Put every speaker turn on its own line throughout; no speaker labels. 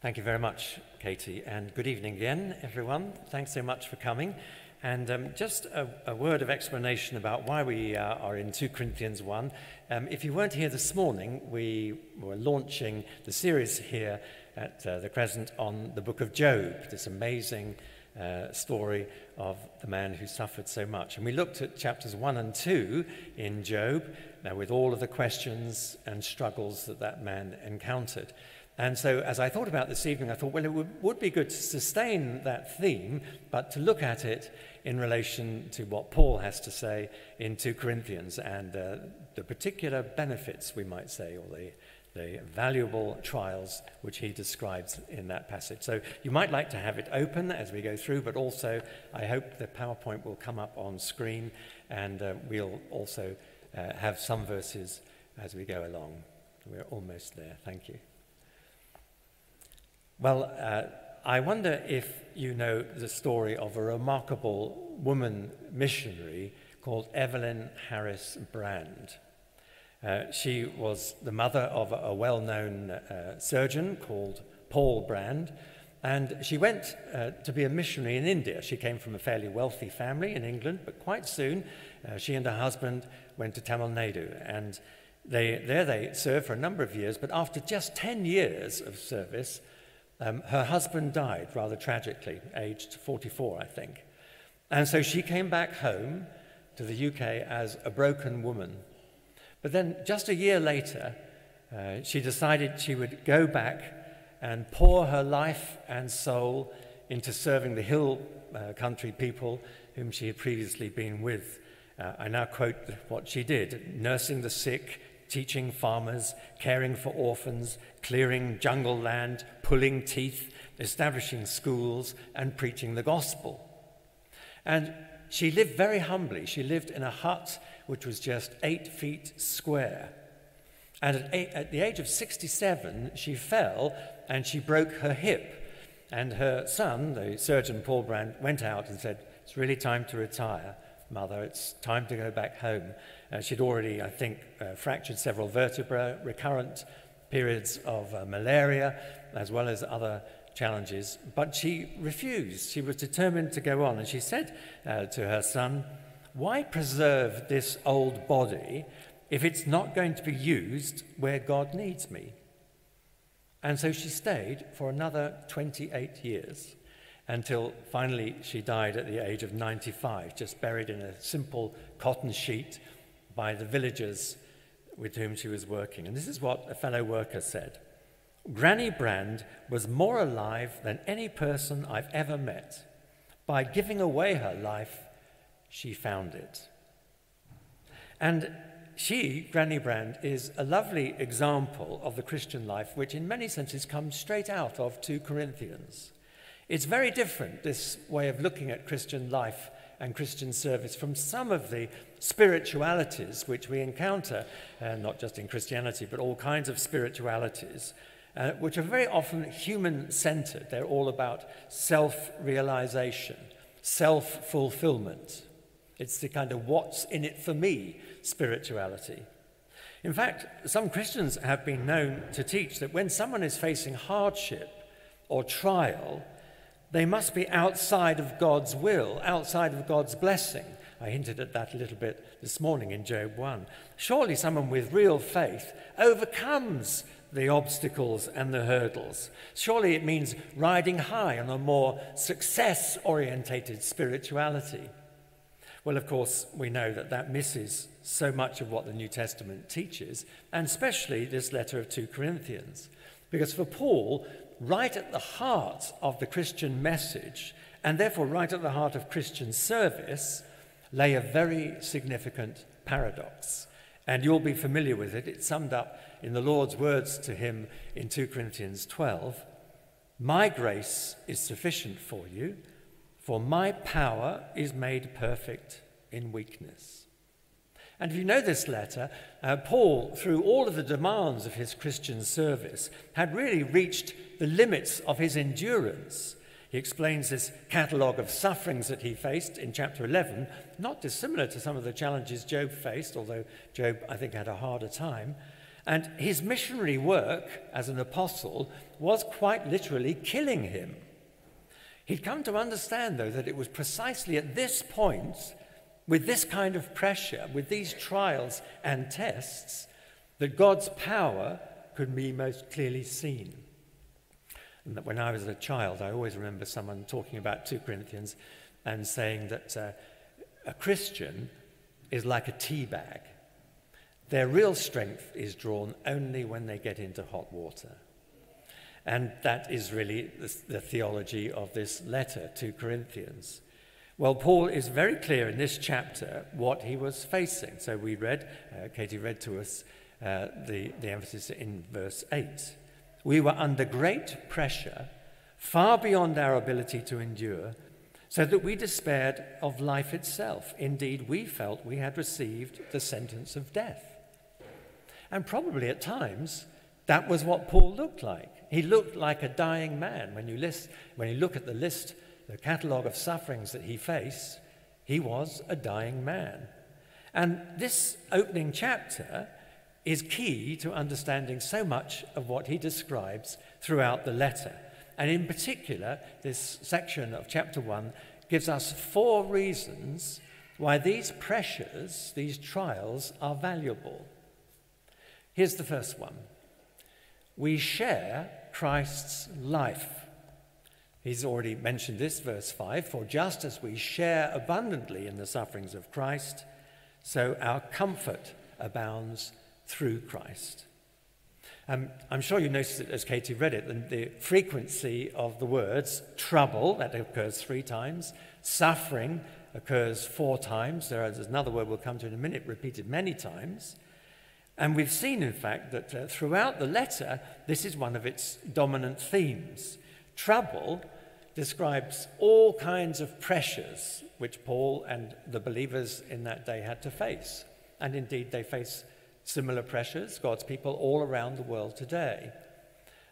Thank you very much, Katie, and good evening again, everyone. Thanks so much for coming. And um, just a, a, word of explanation about why we uh, are in 2 Corinthians 1. Um, if you weren't here this morning, we were launching the series here at uh, the Crescent on the book of Job, this amazing uh, story of the man who suffered so much. And we looked at chapters 1 and 2 in Job, uh, with all of the questions and struggles that that man encountered. And so, as I thought about this evening, I thought, well, it would, would, be good to sustain that theme, but to look at it in relation to what Paul has to say in 2 Corinthians and uh, the particular benefits, we might say, or the, the valuable trials which he describes in that passage. So, you might like to have it open as we go through, but also I hope the PowerPoint will come up on screen and uh, we'll also uh, have some verses as we go along. We're almost there. Thank you. Well, uh, I wonder if you know the story of a remarkable woman missionary called Evelyn Harris Brand. Uh, she was the mother of a well known uh, surgeon called Paul Brand, and she went uh, to be a missionary in India. She came from a fairly wealthy family in England, but quite soon uh, she and her husband went to Tamil Nadu. And they, there they served for a number of years, but after just 10 years of service, um, her husband died rather tragically, aged 44, I think. And so she came back home to the UK as a broken woman. But then, just a year later, uh, she decided she would go back and pour her life and soul into serving the hill uh, country people whom she had previously been with. Uh, I now quote what she did nursing the sick, teaching farmers, caring for orphans, clearing jungle land, pulling teeth, establishing schools, and preaching the gospel. And she lived very humbly. She lived in a hut which was just eight feet square. And at, eight, at the age of 67, she fell and she broke her hip. And her son, the surgeon Paul Brand, went out and said, It's really time to retire, mother. It's time to go back home. Uh, she'd already, I think, uh, fractured several vertebrae, recurrent periods of uh, malaria, as well as other challenges. But she refused. She was determined to go on. And she said uh, to her son, Why preserve this old body if it's not going to be used where God needs me? And so she stayed for another 28 years until finally she died at the age of 95, just buried in a simple cotton sheet by the villagers with whom she was working. And this is what a fellow worker said Granny Brand was more alive than any person I've ever met. By giving away her life, she found it. And she, Granny Brand, is a lovely example of the Christian life, which in many senses comes straight out of 2 Corinthians. It's very different, this way of looking at Christian life and Christian service from some of the spiritualities which we encounter, uh, not just in Christianity, but all kinds of spiritualities, uh, which are very often human centered. They're all about self realization, self fulfillment. It's the kind of what's in it for me spirituality. In fact, some Christians have been known to teach that when someone is facing hardship or trial, they must be outside of God's will, outside of God's blessing. I hinted at that a little bit this morning in Job 1. Surely someone with real faith overcomes the obstacles and the hurdles. Surely it means riding high on a more success orientated spirituality. Well, of course, we know that that misses so much of what the New Testament teaches, and especially this letter of 2 Corinthians. Because for Paul, right at the heart of the Christian message, and therefore right at the heart of Christian service, lay a very significant paradox. And you'll be familiar with it. It's summed up in the Lord's words to him in 2 Corinthians 12 My grace is sufficient for you, for my power is made perfect in weakness. And if you know this letter, uh, Paul, through all of the demands of his Christian service, had really reached the limits of his endurance. He explains this catalogue of sufferings that he faced in chapter 11, not dissimilar to some of the challenges Job faced, although Job, I think, had a harder time. And his missionary work as an apostle was quite literally killing him. He'd come to understand, though, that it was precisely at this point, with this kind of pressure, with these trials and tests, that God's power could be most clearly seen. And that when I was a child, I always remember someone talking about 2 Corinthians and saying that uh, a Christian is like a tea bag. Their real strength is drawn only when they get into hot water. And that is really the, the, theology of this letter to Corinthians. Well, Paul is very clear in this chapter what he was facing. So we read, uh, Katie read to us uh, the, the emphasis in verse 8. We were under great pressure, far beyond our ability to endure so that we despaired of life itself. Indeed, we felt we had received the sentence of death. And probably at times, that was what Paul looked like. He looked like a dying man. When you, list, when you look at the list, the catalogue of sufferings that he faced, he was a dying man. And this opening chapter is key to understanding so much of what he describes throughout the letter. And in particular, this section of chapter 1 gives us four reasons why these pressures, these trials, are valuable. Here's the first one we share Christ's life. He's already mentioned this, verse 5 For just as we share abundantly in the sufferings of Christ, so our comfort abounds through Christ. Um, I'm sure you noticed it as Katie read it, the, frequency of the words trouble, that occurs three times, suffering occurs four times. There is another word we'll come to in a minute, repeated many times. And we've seen, in fact, that uh, throughout the letter, this is one of its dominant themes. Trouble describes all kinds of pressures which Paul and the believers in that day had to face. And indeed, they face similar pressures, God's people all around the world today.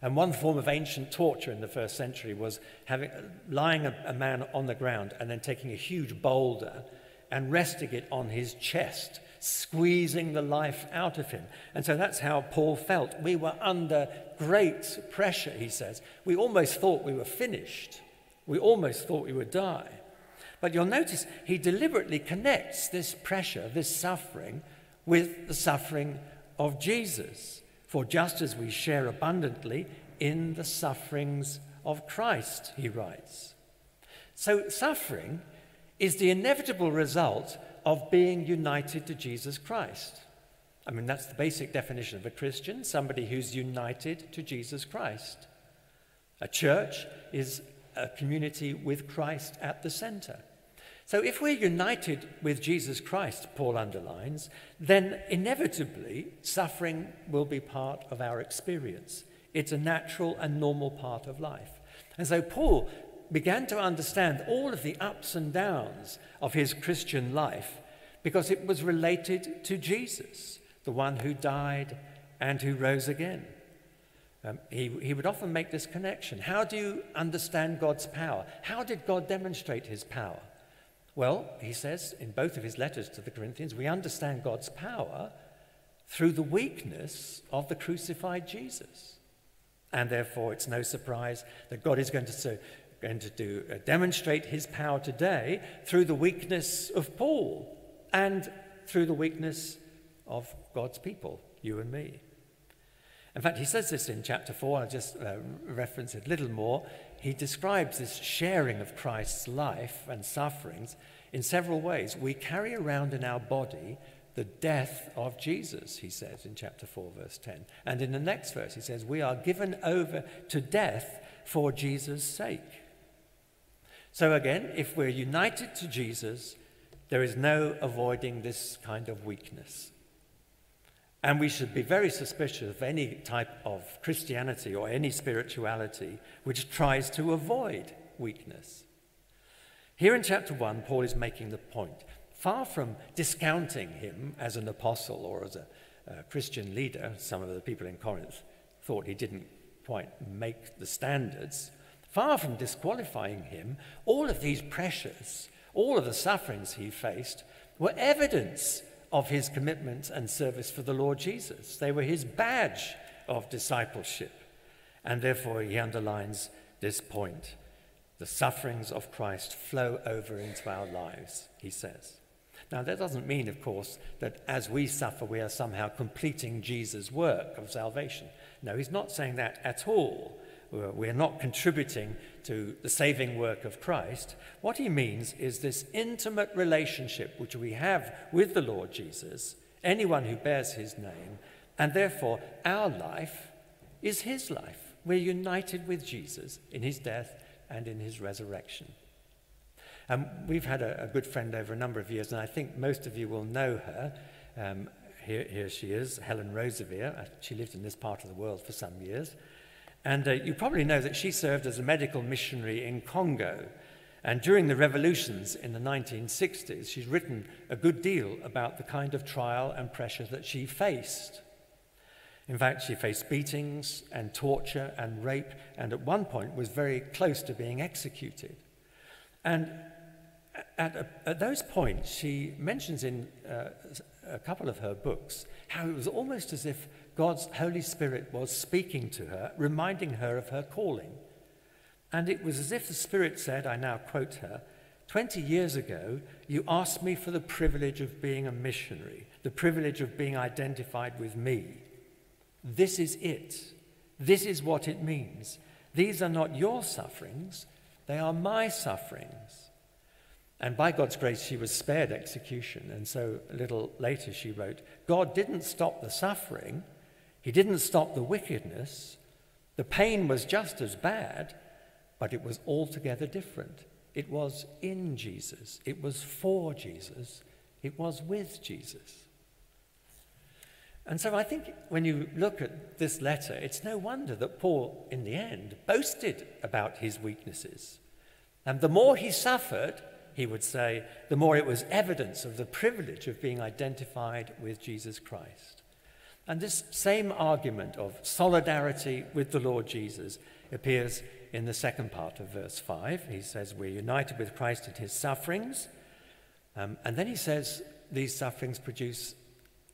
And one form of ancient torture in the first century was having, lying a, a man on the ground and then taking a huge boulder and resting it on his chest, squeezing the life out of him. And so that's how Paul felt. We were under great pressure, he says. We almost thought we were finished. We almost thought we would die. But you'll notice he deliberately connects this pressure, this suffering, with the suffering of Jesus. For just as we share abundantly in the sufferings of Christ, he writes. So, suffering is the inevitable result of being united to Jesus Christ. I mean, that's the basic definition of a Christian somebody who's united to Jesus Christ. A church is a community with Christ at the center. So, if we're united with Jesus Christ, Paul underlines, then inevitably suffering will be part of our experience. It's a natural and normal part of life. And so, Paul began to understand all of the ups and downs of his Christian life because it was related to Jesus, the one who died and who rose again. Um, he, he would often make this connection. How do you understand God's power? How did God demonstrate his power? Well, he says in both of his letters to the Corinthians, we understand God's power through the weakness of the crucified Jesus. And therefore, it's no surprise that God is going to, going to do, uh, demonstrate his power today through the weakness of Paul and through the weakness of God's people, you and me. In fact, he says this in chapter 4, I'll just uh, reference it a little more he describes this sharing of Christ's life and sufferings in several ways. We carry around in our body the death of Jesus, he says in chapter 4, verse 10. And in the next verse, he says, We are given over to death for Jesus' sake. So again, if we're united to Jesus, there is no avoiding this kind of weakness. And we should be very suspicious of any type of Christianity or any spirituality which tries to avoid weakness. Here in chapter 1, Paul is making the point. Far from discounting him as an apostle or as a, a Christian leader, some of the people in Corinth thought he didn't quite make the standards. Far from disqualifying him, all of these pressures, all of the sufferings he faced, were evidence of his commitment and service for the Lord Jesus. They were his badge of discipleship. And therefore, he underlines this point the sufferings of Christ flow over into our lives, he says. Now, that doesn't mean, of course, that as we suffer, we are somehow completing Jesus' work of salvation. No, he's not saying that at all. We're not contributing to the saving work of Christ. What he means is this intimate relationship which we have with the Lord Jesus, anyone who bears his name, and therefore our life is his life. We're united with Jesus in his death and in his resurrection. Um, we've had a, a, good friend over a number of years, and I think most of you will know her. Um, here, here, she is, Helen Roseveare. Uh, she lived in this part of the world for some years. And uh, you probably know that she served as a medical missionary in Congo. And during the revolutions in the 1960s, she's written a good deal about the kind of trial and pressure that she faced. In fact, she faced beatings and torture and rape, and at one point was very close to being executed. And at, at those points, she mentions in uh, a couple of her books how it was almost as if God's Holy Spirit was speaking to her, reminding her of her calling. And it was as if the Spirit said, I now quote her, 20 years ago, you asked me for the privilege of being a missionary, the privilege of being identified with me. This is it. This is what it means. These are not your sufferings, they are my sufferings. And by God's grace, she was spared execution. And so a little later, she wrote God didn't stop the suffering, He didn't stop the wickedness. The pain was just as bad, but it was altogether different. It was in Jesus, it was for Jesus, it was with Jesus. And so I think when you look at this letter, it's no wonder that Paul, in the end, boasted about his weaknesses. And the more he suffered, he would say, the more it was evidence of the privilege of being identified with Jesus Christ. And this same argument of solidarity with the Lord Jesus appears in the second part of verse 5. He says, We're united with Christ in his sufferings. Um, and then he says, These sufferings produce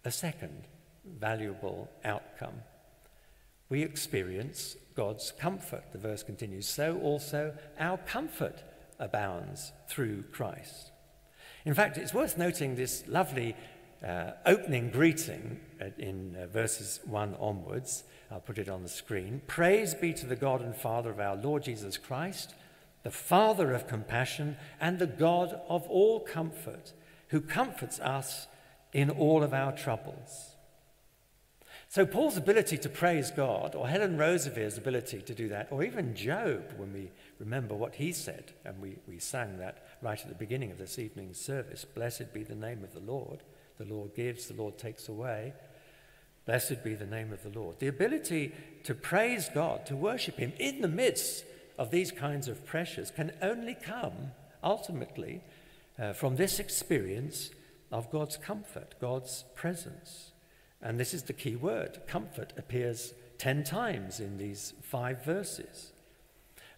a second valuable outcome. We experience God's comfort. The verse continues, So also our comfort abounds through Christ. In fact, it's worth noting this lovely uh, opening greeting in uh, verses 1 onwards. I'll put it on the screen. Praise be to the God and Father of our Lord Jesus Christ, the Father of compassion and the God of all comfort, who comforts us in all of our troubles so, Paul's ability to praise God, or Helen Roseveare's ability to do that, or even Job, when we remember what he said, and we, we sang that right at the beginning of this evening's service Blessed be the name of the Lord. The Lord gives, the Lord takes away. Blessed be the name of the Lord. The ability to praise God, to worship Him in the midst of these kinds of pressures can only come ultimately uh, from this experience of God's comfort, God's presence. And this is the key word comfort appears 10 times in these five verses.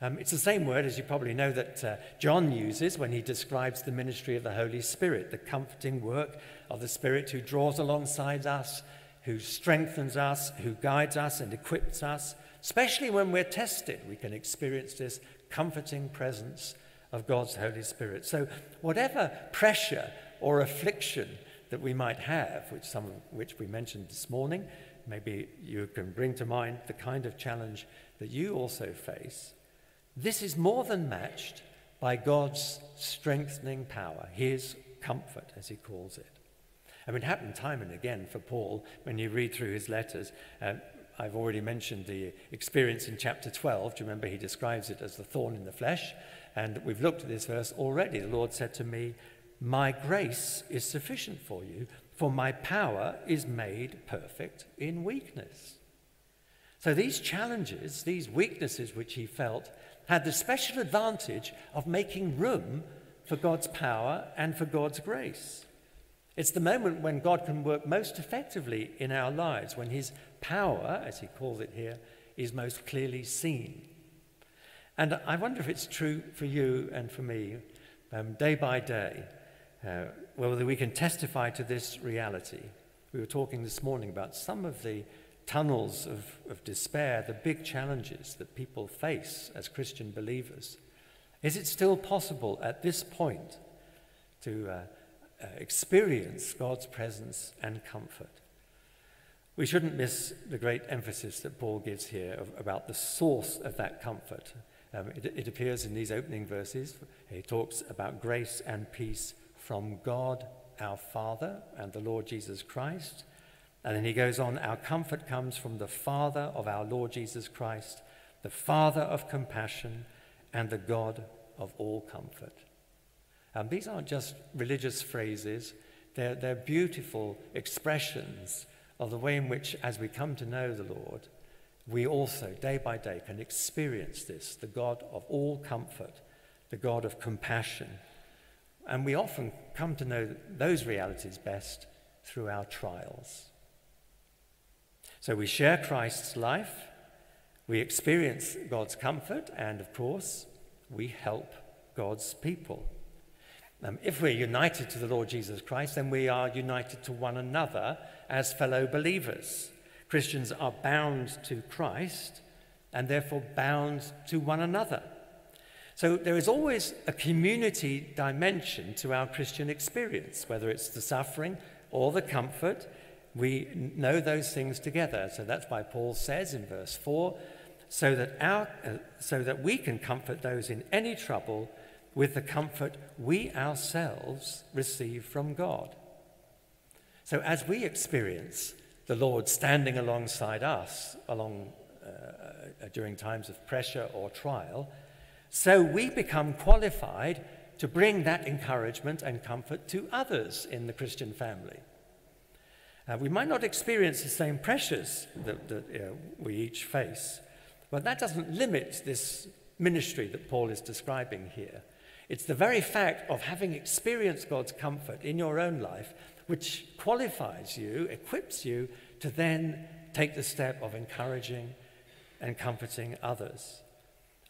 Um, it's the same word, as you probably know, that uh, John uses when he describes the ministry of the Holy Spirit, the comforting work of the Spirit who draws alongside us, who strengthens us, who guides us and equips us. Especially when we're tested, we can experience this comforting presence of God's Holy Spirit. So, whatever pressure or affliction that we might have, which some of which we mentioned this morning. Maybe you can bring to mind the kind of challenge that you also face. This is more than matched by God's strengthening power, his comfort, as he calls it. I mean, it happened time and again for Paul when you read through his letters. Uh, I've already mentioned the experience in chapter 12. Do you remember he describes it as the thorn in the flesh? And we've looked at this verse already. The Lord said to me, my grace is sufficient for you, for my power is made perfect in weakness. So these challenges, these weaknesses which he felt, had the special advantage of making room for God's power and for God's grace. It's the moment when God can work most effectively in our lives, when his power, as he calls it here, is most clearly seen. And I wonder if it's true for you and for me um, day by day uh, whether we can testify to this reality. We were talking this morning about some of the tunnels of, of despair, the big challenges that people face as Christian believers. Is it still possible at this point to uh, experience God's presence and comfort? We shouldn't miss the great emphasis that Paul gives here of, about the source of that comfort. Um, it, it appears in these opening verses. He talks about grace and peace from God our Father and the Lord Jesus Christ. And then he goes on, Our comfort comes from the Father of our Lord Jesus Christ, the Father of compassion and the God of all comfort. And these aren't just religious phrases, they're, they're beautiful expressions of the way in which, as we come to know the Lord, we also, day by day, can experience this the God of all comfort, the God of compassion. And we often come to know those realities best through our trials. So we share Christ's life, we experience God's comfort, and of course, we help God's people. Um, if we're united to the Lord Jesus Christ, then we are united to one another as fellow believers. Christians are bound to Christ and therefore bound to one another. So there is always a community dimension to our Christian experience, whether it's the suffering or the comfort. We know those things together. So that's why Paul says in verse 4 so that, our, uh, so that we can comfort those in any trouble with the comfort we ourselves receive from God. So as we experience the Lord standing alongside us along, uh, during times of pressure or trial, so we become qualified to bring that encouragement and comfort to others in the Christian family. Uh, we might not experience the same pressures that, that you know, we each face, but that doesn't limit this ministry that Paul is describing here. It's the very fact of having experienced God's comfort in your own life which qualifies you, equips you to then take the step of encouraging and comforting others.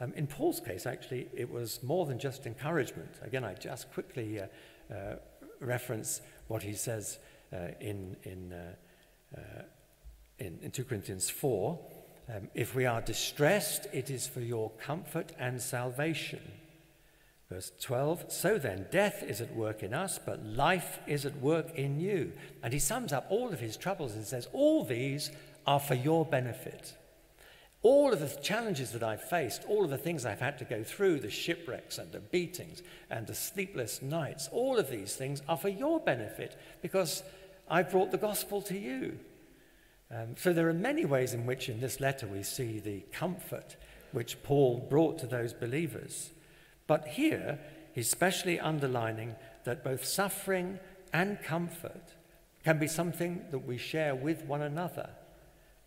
Um, in Paul's case, actually, it was more than just encouragement. Again, I just quickly uh, uh, reference what he says uh, in, in, uh, uh, in, in, 2 Corinthians 4. Um, if we are distressed, it is for your comfort and salvation. Verse 12, so then, death is at work in us, but life is at work in you. And he sums up all of his troubles and says, All these are for your benefit. All of the challenges that I've faced, all of the things I've had to go through, the shipwrecks and the beatings and the sleepless nights, all of these things are for your benefit because I brought the gospel to you. Um, so there are many ways in which in this letter we see the comfort which Paul brought to those believers. But here, he's specially underlining that both suffering and comfort can be something that we share with one another,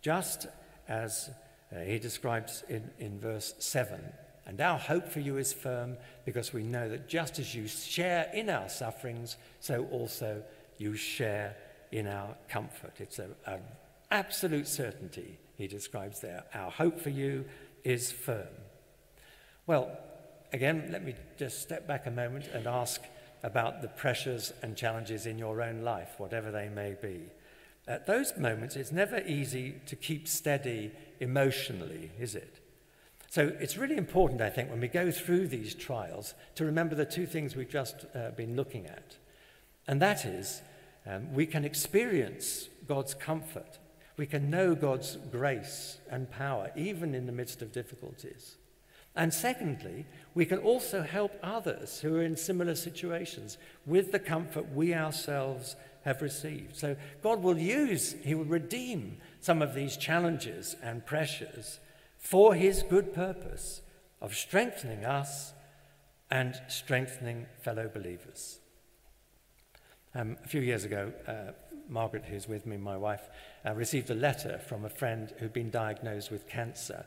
just as uh, he describes in, in verse 7. And our hope for you is firm because we know that just as you share in our sufferings, so also you share in our comfort. It's an absolute certainty, he describes there. Our hope for you is firm. Well, again, let me just step back a moment and ask about the pressures and challenges in your own life, whatever they may be. At those moments, it's never easy to keep steady emotionally, is it? So it's really important, I think, when we go through these trials to remember the two things we've just uh, been looking at. And that is, um, we can experience God's comfort. We can know God's grace and power, even in the midst of difficulties. And secondly, we can also help others who are in similar situations with the comfort we ourselves have received. So God will use, He will redeem some of these challenges and pressures for His good purpose of strengthening us and strengthening fellow believers. Um, a few years ago, uh, Margaret, who's with me, my wife, uh, received a letter from a friend who'd been diagnosed with cancer.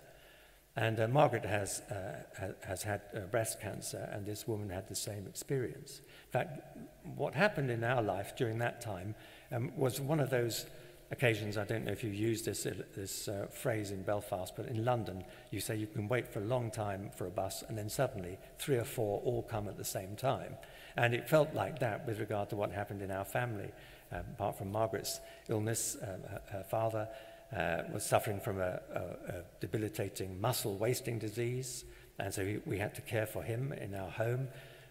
And uh, Margaret has, uh, has had uh, breast cancer, and this woman had the same experience. In fact, what happened in our life during that time um, was one of those occasions, I don't know if you use this, this uh, phrase in Belfast, but in London, you say you can wait for a long time for a bus, and then suddenly three or four all come at the same time. And it felt like that with regard to what happened in our family. Um, apart from Margaret's illness, um, her, her, father uh, was suffering from a, a, a, debilitating muscle wasting disease, and so we, we, had to care for him in our home.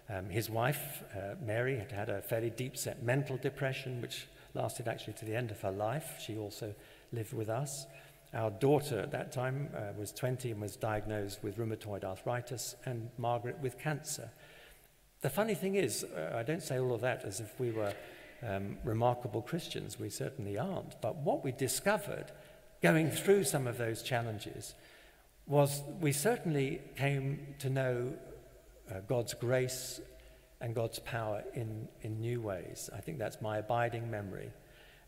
Um, his wife, uh, Mary, had had a fairly deep set mental depression, which lasted actually to the end of her life. She also lived with us. Our daughter at that time uh, was 20 and was diagnosed with rheumatoid arthritis, and Margaret with cancer. The funny thing is, uh, I don't say all of that as if we were um, remarkable Christians. We certainly aren't. But what we discovered going through some of those challenges was we certainly came to know uh, God's grace and God's power in, in new ways. I think that's my abiding memory.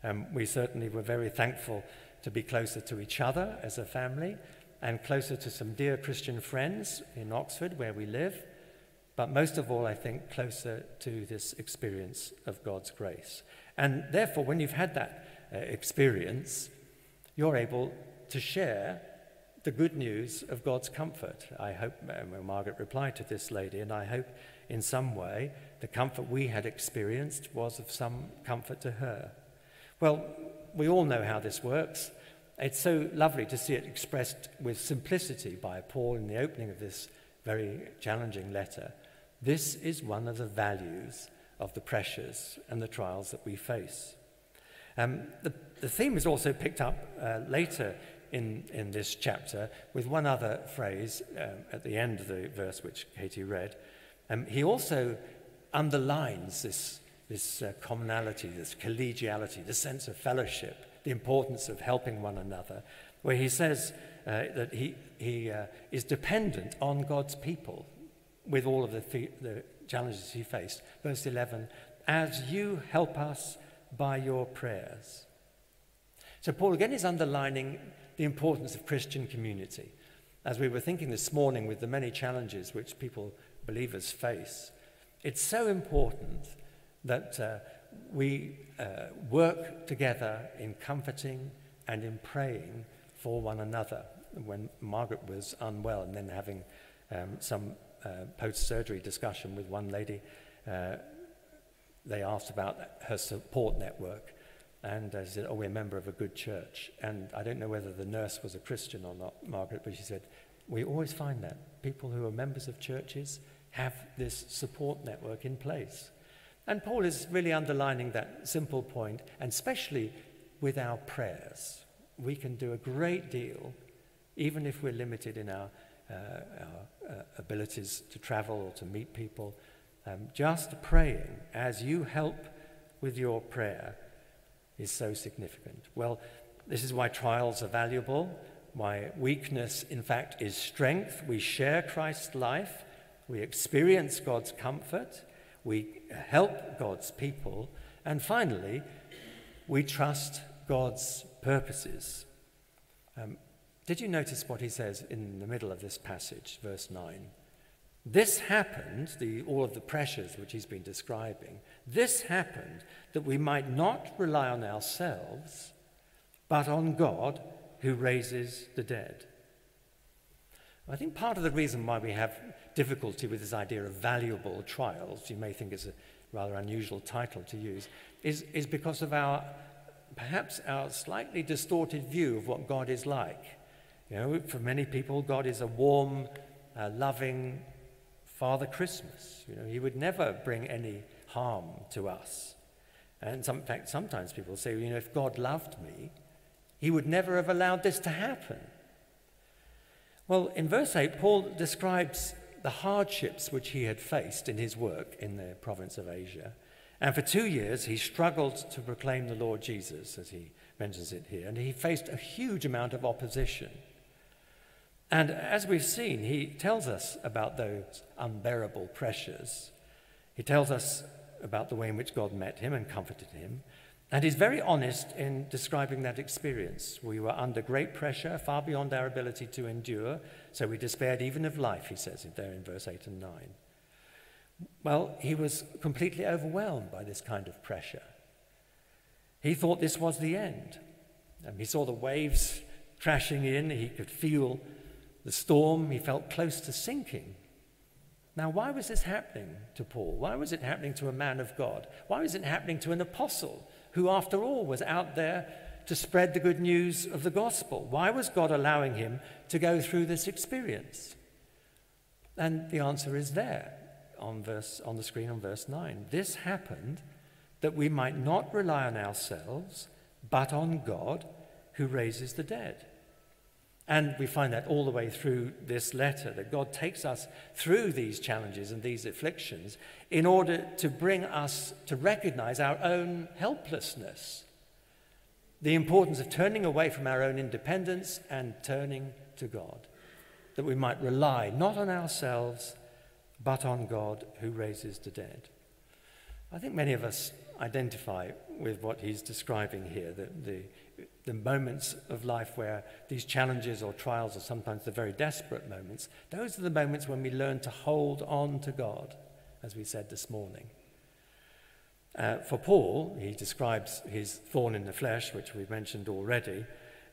Um, we certainly were very thankful to be closer to each other as a family and closer to some dear Christian friends in Oxford where we live, but most of all, I think, closer to this experience of God's grace. And therefore, when you've had that uh, experience, you're able to share the good news of God's comfort. I hope, uh, Margaret replied to this lady, and I hope in some way the comfort we had experienced was of some comfort to her. Well, we all know how this works. It's so lovely to see it expressed with simplicity by Paul in the opening of this very challenging letter. This is one of the values of the pressures and the trials that we face. Um, the, the, theme is also picked up uh, later in, in this chapter with one other phrase um, at the end of the verse which Katie read. Um, he also underlines this, this uh, commonality, this collegiality, the sense of fellowship, the importance of helping one another, where he says uh, that he, he uh, is dependent on God's people with all of the, the challenges he faced. Verse 11, as you help us by your prayers. So, Paul again is underlining the importance of Christian community. As we were thinking this morning with the many challenges which people, believers, face, it's so important that uh, we uh, work together in comforting and in praying for one another. When Margaret was unwell and then having um, some uh, post surgery discussion with one lady, uh, they asked about her support network. And I said, Oh, we're a member of a good church. And I don't know whether the nurse was a Christian or not, Margaret, but she said, We always find that. People who are members of churches have this support network in place. And Paul is really underlining that simple point, and especially with our prayers. We can do a great deal, even if we're limited in our, uh, our uh, abilities to travel or to meet people. Um, just praying as you help with your prayer is so significant? Well, this is why trials are valuable, why weakness, in fact, is strength. We share Christ's life, we experience God's comfort, we help God's people, and finally, we trust God's purposes. Um, did you notice what he says in the middle of this passage, verse 9? This happened, the, all of the pressures which he's been describing, this happened that we might not rely on ourselves, but on God who raises the dead. I think part of the reason why we have difficulty with this idea of valuable trials, you may think it's a rather unusual title to use, is, is because of our, perhaps our slightly distorted view of what God is like. You know, for many people, God is a warm, uh, loving, Father Christmas. You know, he would never bring any harm to us. And some, in fact, sometimes people say, you know, if God loved me, he would never have allowed this to happen. Well, in verse 8, Paul describes the hardships which he had faced in his work in the province of Asia. And for two years, he struggled to proclaim the Lord Jesus, as he mentions it here. And he faced a huge amount of opposition. And as we've seen, he tells us about those unbearable pressures. He tells us about the way in which God met him and comforted him. And he's very honest in describing that experience. We were under great pressure, far beyond our ability to endure, so we despaired even of life, he says there in verse 8 and 9. Well, he was completely overwhelmed by this kind of pressure. He thought this was the end. Um, he saw the waves crashing in, he could feel the storm, he felt close to sinking. Now, why was this happening to Paul? Why was it happening to a man of God? Why was it happening to an apostle who, after all, was out there to spread the good news of the gospel? Why was God allowing him to go through this experience? And the answer is there on, verse, on the screen on verse 9. This happened that we might not rely on ourselves, but on God who raises the dead. And we find that all the way through this letter, that God takes us through these challenges and these afflictions in order to bring us to recognize our own helplessness. The importance of turning away from our own independence and turning to God, that we might rely not on ourselves, but on God who raises the dead. I think many of us identify with what he's describing here the, the, the moments of life where these challenges or trials are sometimes the very desperate moments. Those are the moments when we learn to hold on to God, as we said this morning. Uh, for Paul, he describes his thorn in the flesh, which we've mentioned already,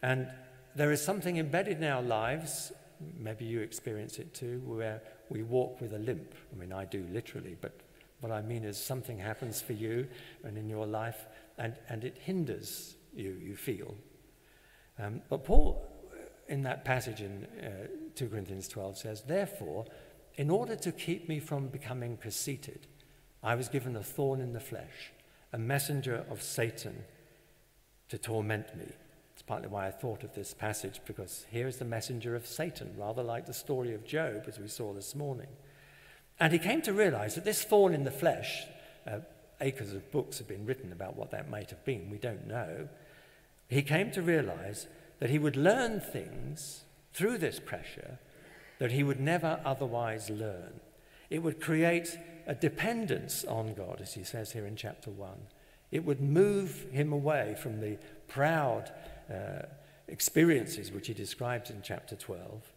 and there is something embedded in our lives, maybe you experience it too, where we walk with a limp. I mean, I do literally, but what I mean is something happens for you and in your life, and, and it hinders you, you feel. Um, but Paul, in that passage in uh, 2 Corinthians 12, says, Therefore, in order to keep me from becoming conceited, I was given a thorn in the flesh, a messenger of Satan to torment me. It's partly why I thought of this passage, because here is the messenger of Satan, rather like the story of Job, as we saw this morning. And he came to realize that this thorn in the flesh, uh, acres of books have been written about what that might have been, we don't know. He came to realize that he would learn things through this pressure that he would never otherwise learn. It would create a dependence on God, as he says here in chapter 1. It would move him away from the proud uh, experiences which he describes in chapter 12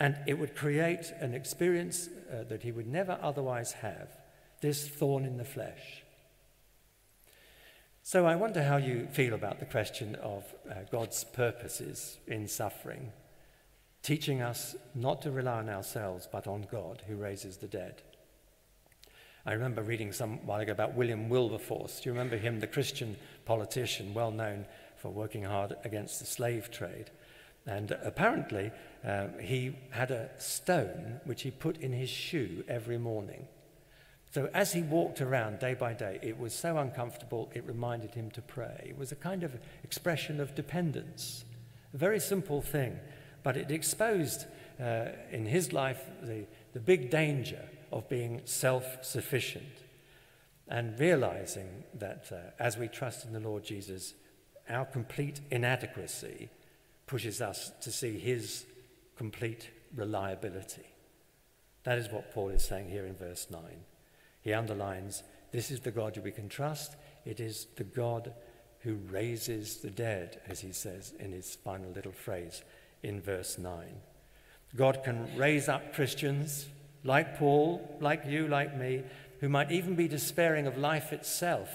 and it would create an experience uh, that he would never otherwise have this thorn in the flesh. So I wonder how you feel about the question of uh, God's purposes in suffering, teaching us not to rely on ourselves but on God who raises the dead. I remember reading some while ago about William Wilberforce. Do you remember him, the Christian politician, well known for working hard against the slave trade? And apparently, uh, he had a stone which he put in his shoe every morning. So as he walked around day by day, it was so uncomfortable, it reminded him to pray. It was a kind of expression of dependence. A very simple thing, but it exposed uh, in his life the, the big danger of being self sufficient and realizing that uh, as we trust in the Lord Jesus, our complete inadequacy pushes us to see his complete reliability. That is what Paul is saying here in verse 9. He underlines this is the God we can trust. It is the God who raises the dead, as he says in his final little phrase in verse 9. God can raise up Christians like Paul, like you, like me, who might even be despairing of life itself,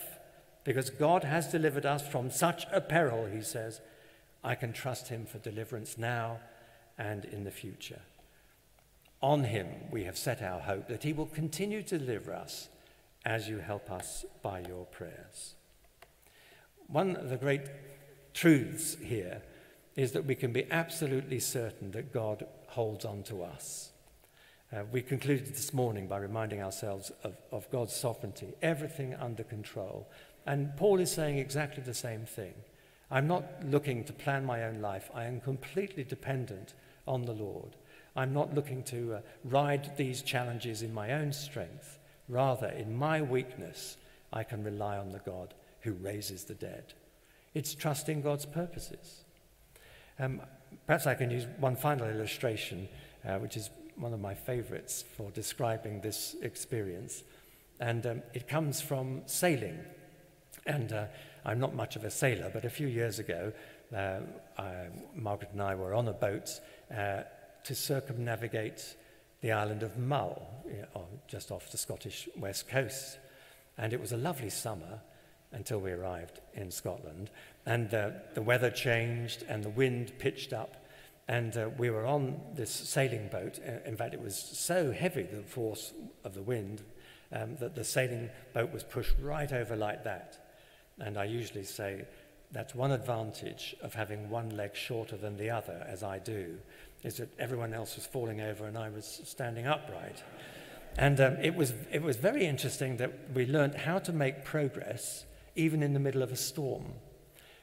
because God has delivered us from such a peril, he says, I can trust him for deliverance now and in the future. On him we have set our hope that he will continue to deliver us as you help us by your prayers. One of the great truths here is that we can be absolutely certain that God holds on to us. Uh, we concluded this morning by reminding ourselves of, of God's sovereignty, everything under control. And Paul is saying exactly the same thing. I'm not looking to plan my own life. I am completely dependent on the Lord. I'm not looking to uh, ride these challenges in my own strength. Rather, in my weakness, I can rely on the God who raises the dead. It's trusting God's purposes. Um, perhaps I can use one final illustration, uh, which is one of my favorites for describing this experience. And um, it comes from sailing. And uh, I'm not much of a sailor, but a few years ago, uh, I, Margaret and I were on a boat uh, to circumnavigate the island of Mull, just off the Scottish west coast. And it was a lovely summer, until we arrived in Scotland. And uh, the weather changed and the wind pitched up. And uh, we were on this sailing boat. Uh, in fact, it was so heavy, the force of the wind, um, that the sailing boat was pushed right over like that. And I usually say that's one advantage of having one leg shorter than the other, as I do, is that everyone else was falling over and I was standing upright. And um, it, was, it was very interesting that we learned how to make progress even in the middle of a storm.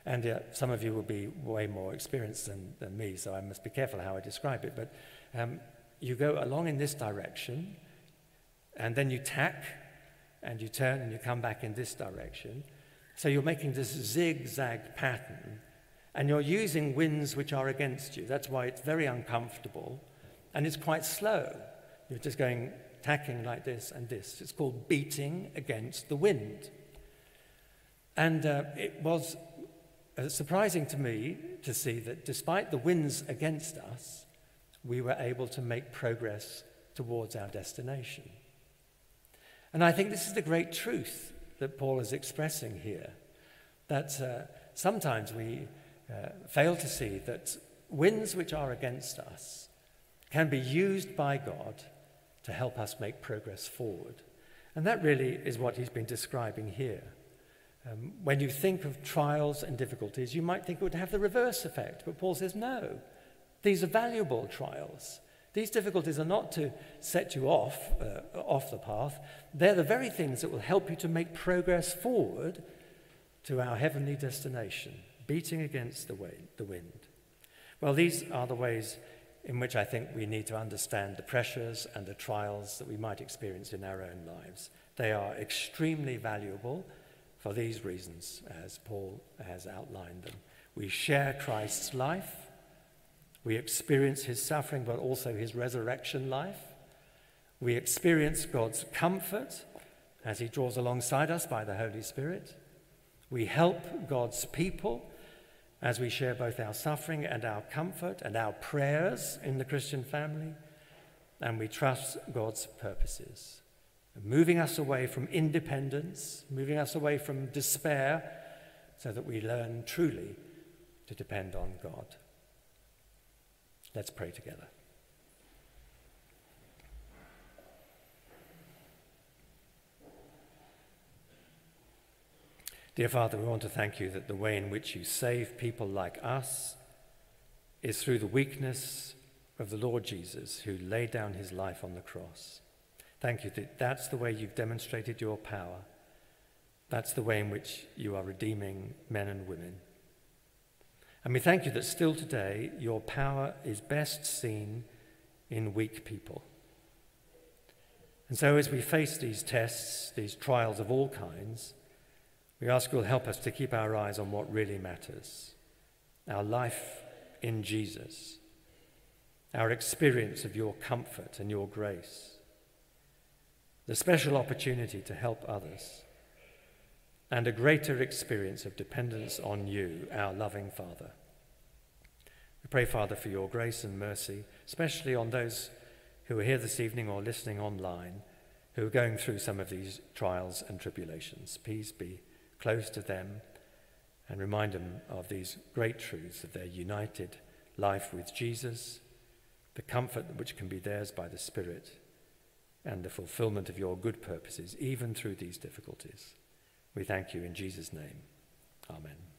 And uh, some of you will be way more experienced than, than me, so I must be careful how I describe it. But um, you go along in this direction, and then you tack, and you turn, and you come back in this direction. So you're making this zigzag pattern, and you're using winds which are against you. That's why it's very uncomfortable, and it's quite slow. You're just going tacking like this and this. It's called beating against the wind. And uh, it was uh, surprising to me to see that despite the winds against us, we were able to make progress towards our destination. And I think this is the great truth that Paul is expressing here that uh, sometimes we uh, fail to see that winds which are against us can be used by God to help us make progress forward. And that really is what he's been describing here. Um, when you think of trials and difficulties, you might think it would have the reverse effect, but Paul says no. These are valuable trials. These difficulties are not to set you off, uh, off the path. They're the very things that will help you to make progress forward to our heavenly destination, beating against the, way, the wind. Well, these are the ways in which I think we need to understand the pressures and the trials that we might experience in our own lives. They are extremely valuable for these reasons, as Paul has outlined them. We share Christ's life, we experience his suffering, but also his resurrection life. We experience God's comfort as he draws alongside us by the Holy Spirit. We help God's people as we share both our suffering and our comfort and our prayers in the Christian family. And we trust God's purposes moving us away from independence, moving us away from despair, so that we learn truly to depend on God. Let's pray together. Dear Father, we want to thank you that the way in which you save people like us is through the weakness of the Lord Jesus, who laid down his life on the cross. Thank you that that's the way you've demonstrated your power. That's the way in which you are redeeming men and women. And we thank you that still today your power is best seen in weak people. And so, as we face these tests, these trials of all kinds, we ask you'll help us to keep our eyes on what really matters our life in Jesus, our experience of your comfort and your grace the special opportunity to help others, and a greater experience of dependence on you, our loving Father. We pray, Father, for your grace and mercy, especially on those who are here this evening or listening online who are going through some of these trials and tribulations. Please be close to them and remind them of these great truths of their united life with Jesus, the comfort which can be theirs by the Spirit and the fulfillment of your good purposes, even through these difficulties. We thank you in Jesus' name. Amen.